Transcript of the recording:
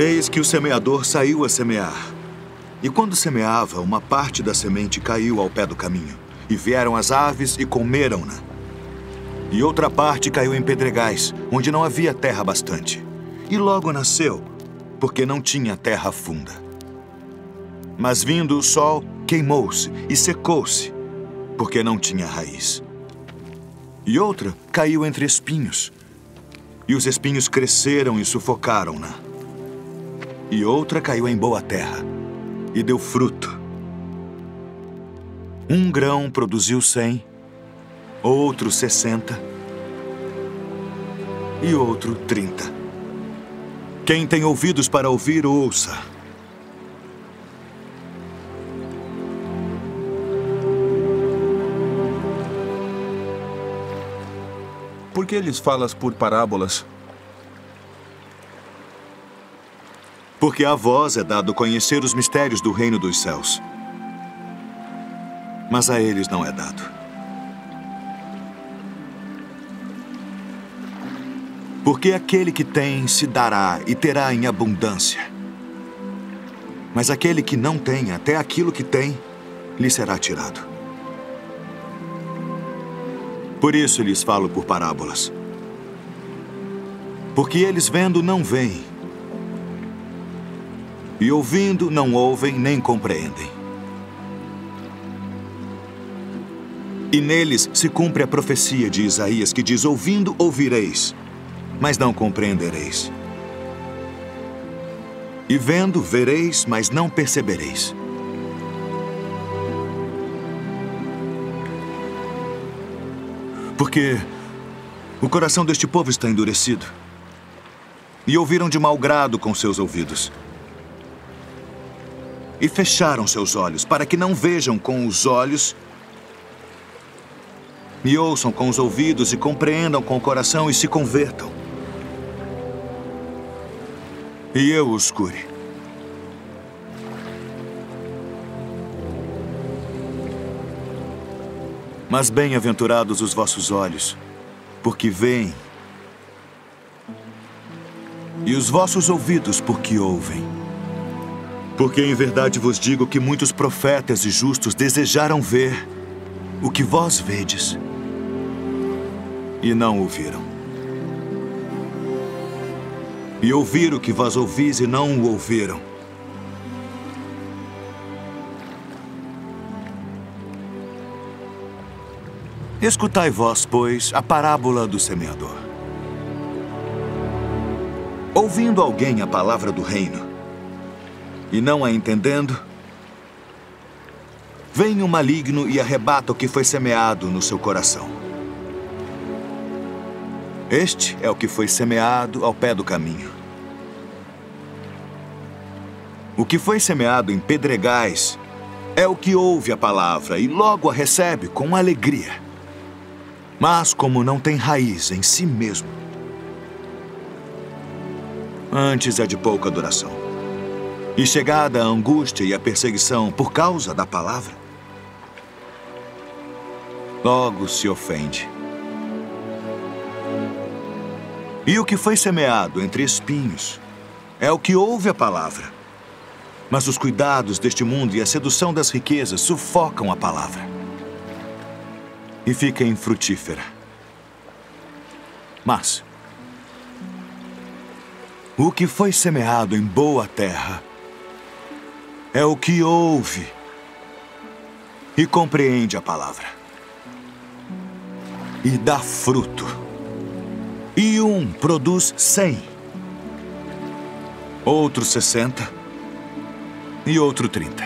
Eis que o semeador saiu a semear. E quando semeava, uma parte da semente caiu ao pé do caminho. E vieram as aves e comeram-na. E outra parte caiu em pedregais, onde não havia terra bastante. E logo nasceu, porque não tinha terra funda. Mas vindo o sol, queimou-se e secou-se, porque não tinha raiz. E outra caiu entre espinhos, e os espinhos cresceram e sufocaram-na e outra caiu em boa terra e deu fruto. Um grão produziu cem, outro sessenta e outro trinta. Quem tem ouvidos para ouvir, ouça. Por que lhes falas por parábolas? Porque a vós é dado conhecer os mistérios do reino dos céus. Mas a eles não é dado. Porque aquele que tem se dará e terá em abundância. Mas aquele que não tem, até aquilo que tem, lhe será tirado. Por isso lhes falo por parábolas. Porque eles vendo não veem, e ouvindo, não ouvem nem compreendem. E neles se cumpre a profecia de Isaías que diz: Ouvindo, ouvireis, mas não compreendereis. E vendo, vereis, mas não percebereis. Porque o coração deste povo está endurecido. E ouviram de mau grado com seus ouvidos e fecharam seus olhos, para que não vejam com os olhos, e ouçam com os ouvidos, e compreendam com o coração e se convertam. E eu os cure. Mas bem-aventurados os vossos olhos, porque veem, e os vossos ouvidos, porque ouvem. Porque em verdade vos digo que muitos profetas e justos desejaram ver o que vós vedes e não ouviram. E ouvir o que vós ouvis e não o ouviram. Escutai vós, pois, a parábola do semeador. Ouvindo alguém a palavra do reino, e não a entendendo, vem o maligno e arrebata o que foi semeado no seu coração. Este é o que foi semeado ao pé do caminho. O que foi semeado em pedregais é o que ouve a palavra e logo a recebe com alegria. Mas, como não tem raiz em si mesmo, antes é de pouca duração. E chegada a angústia e a perseguição por causa da palavra, logo se ofende. E o que foi semeado entre espinhos é o que ouve a palavra. Mas os cuidados deste mundo e a sedução das riquezas sufocam a palavra. E fica infrutífera. Mas o que foi semeado em boa terra é o que ouve e compreende a palavra. E dá fruto. E um produz cem, outro sessenta e outro trinta.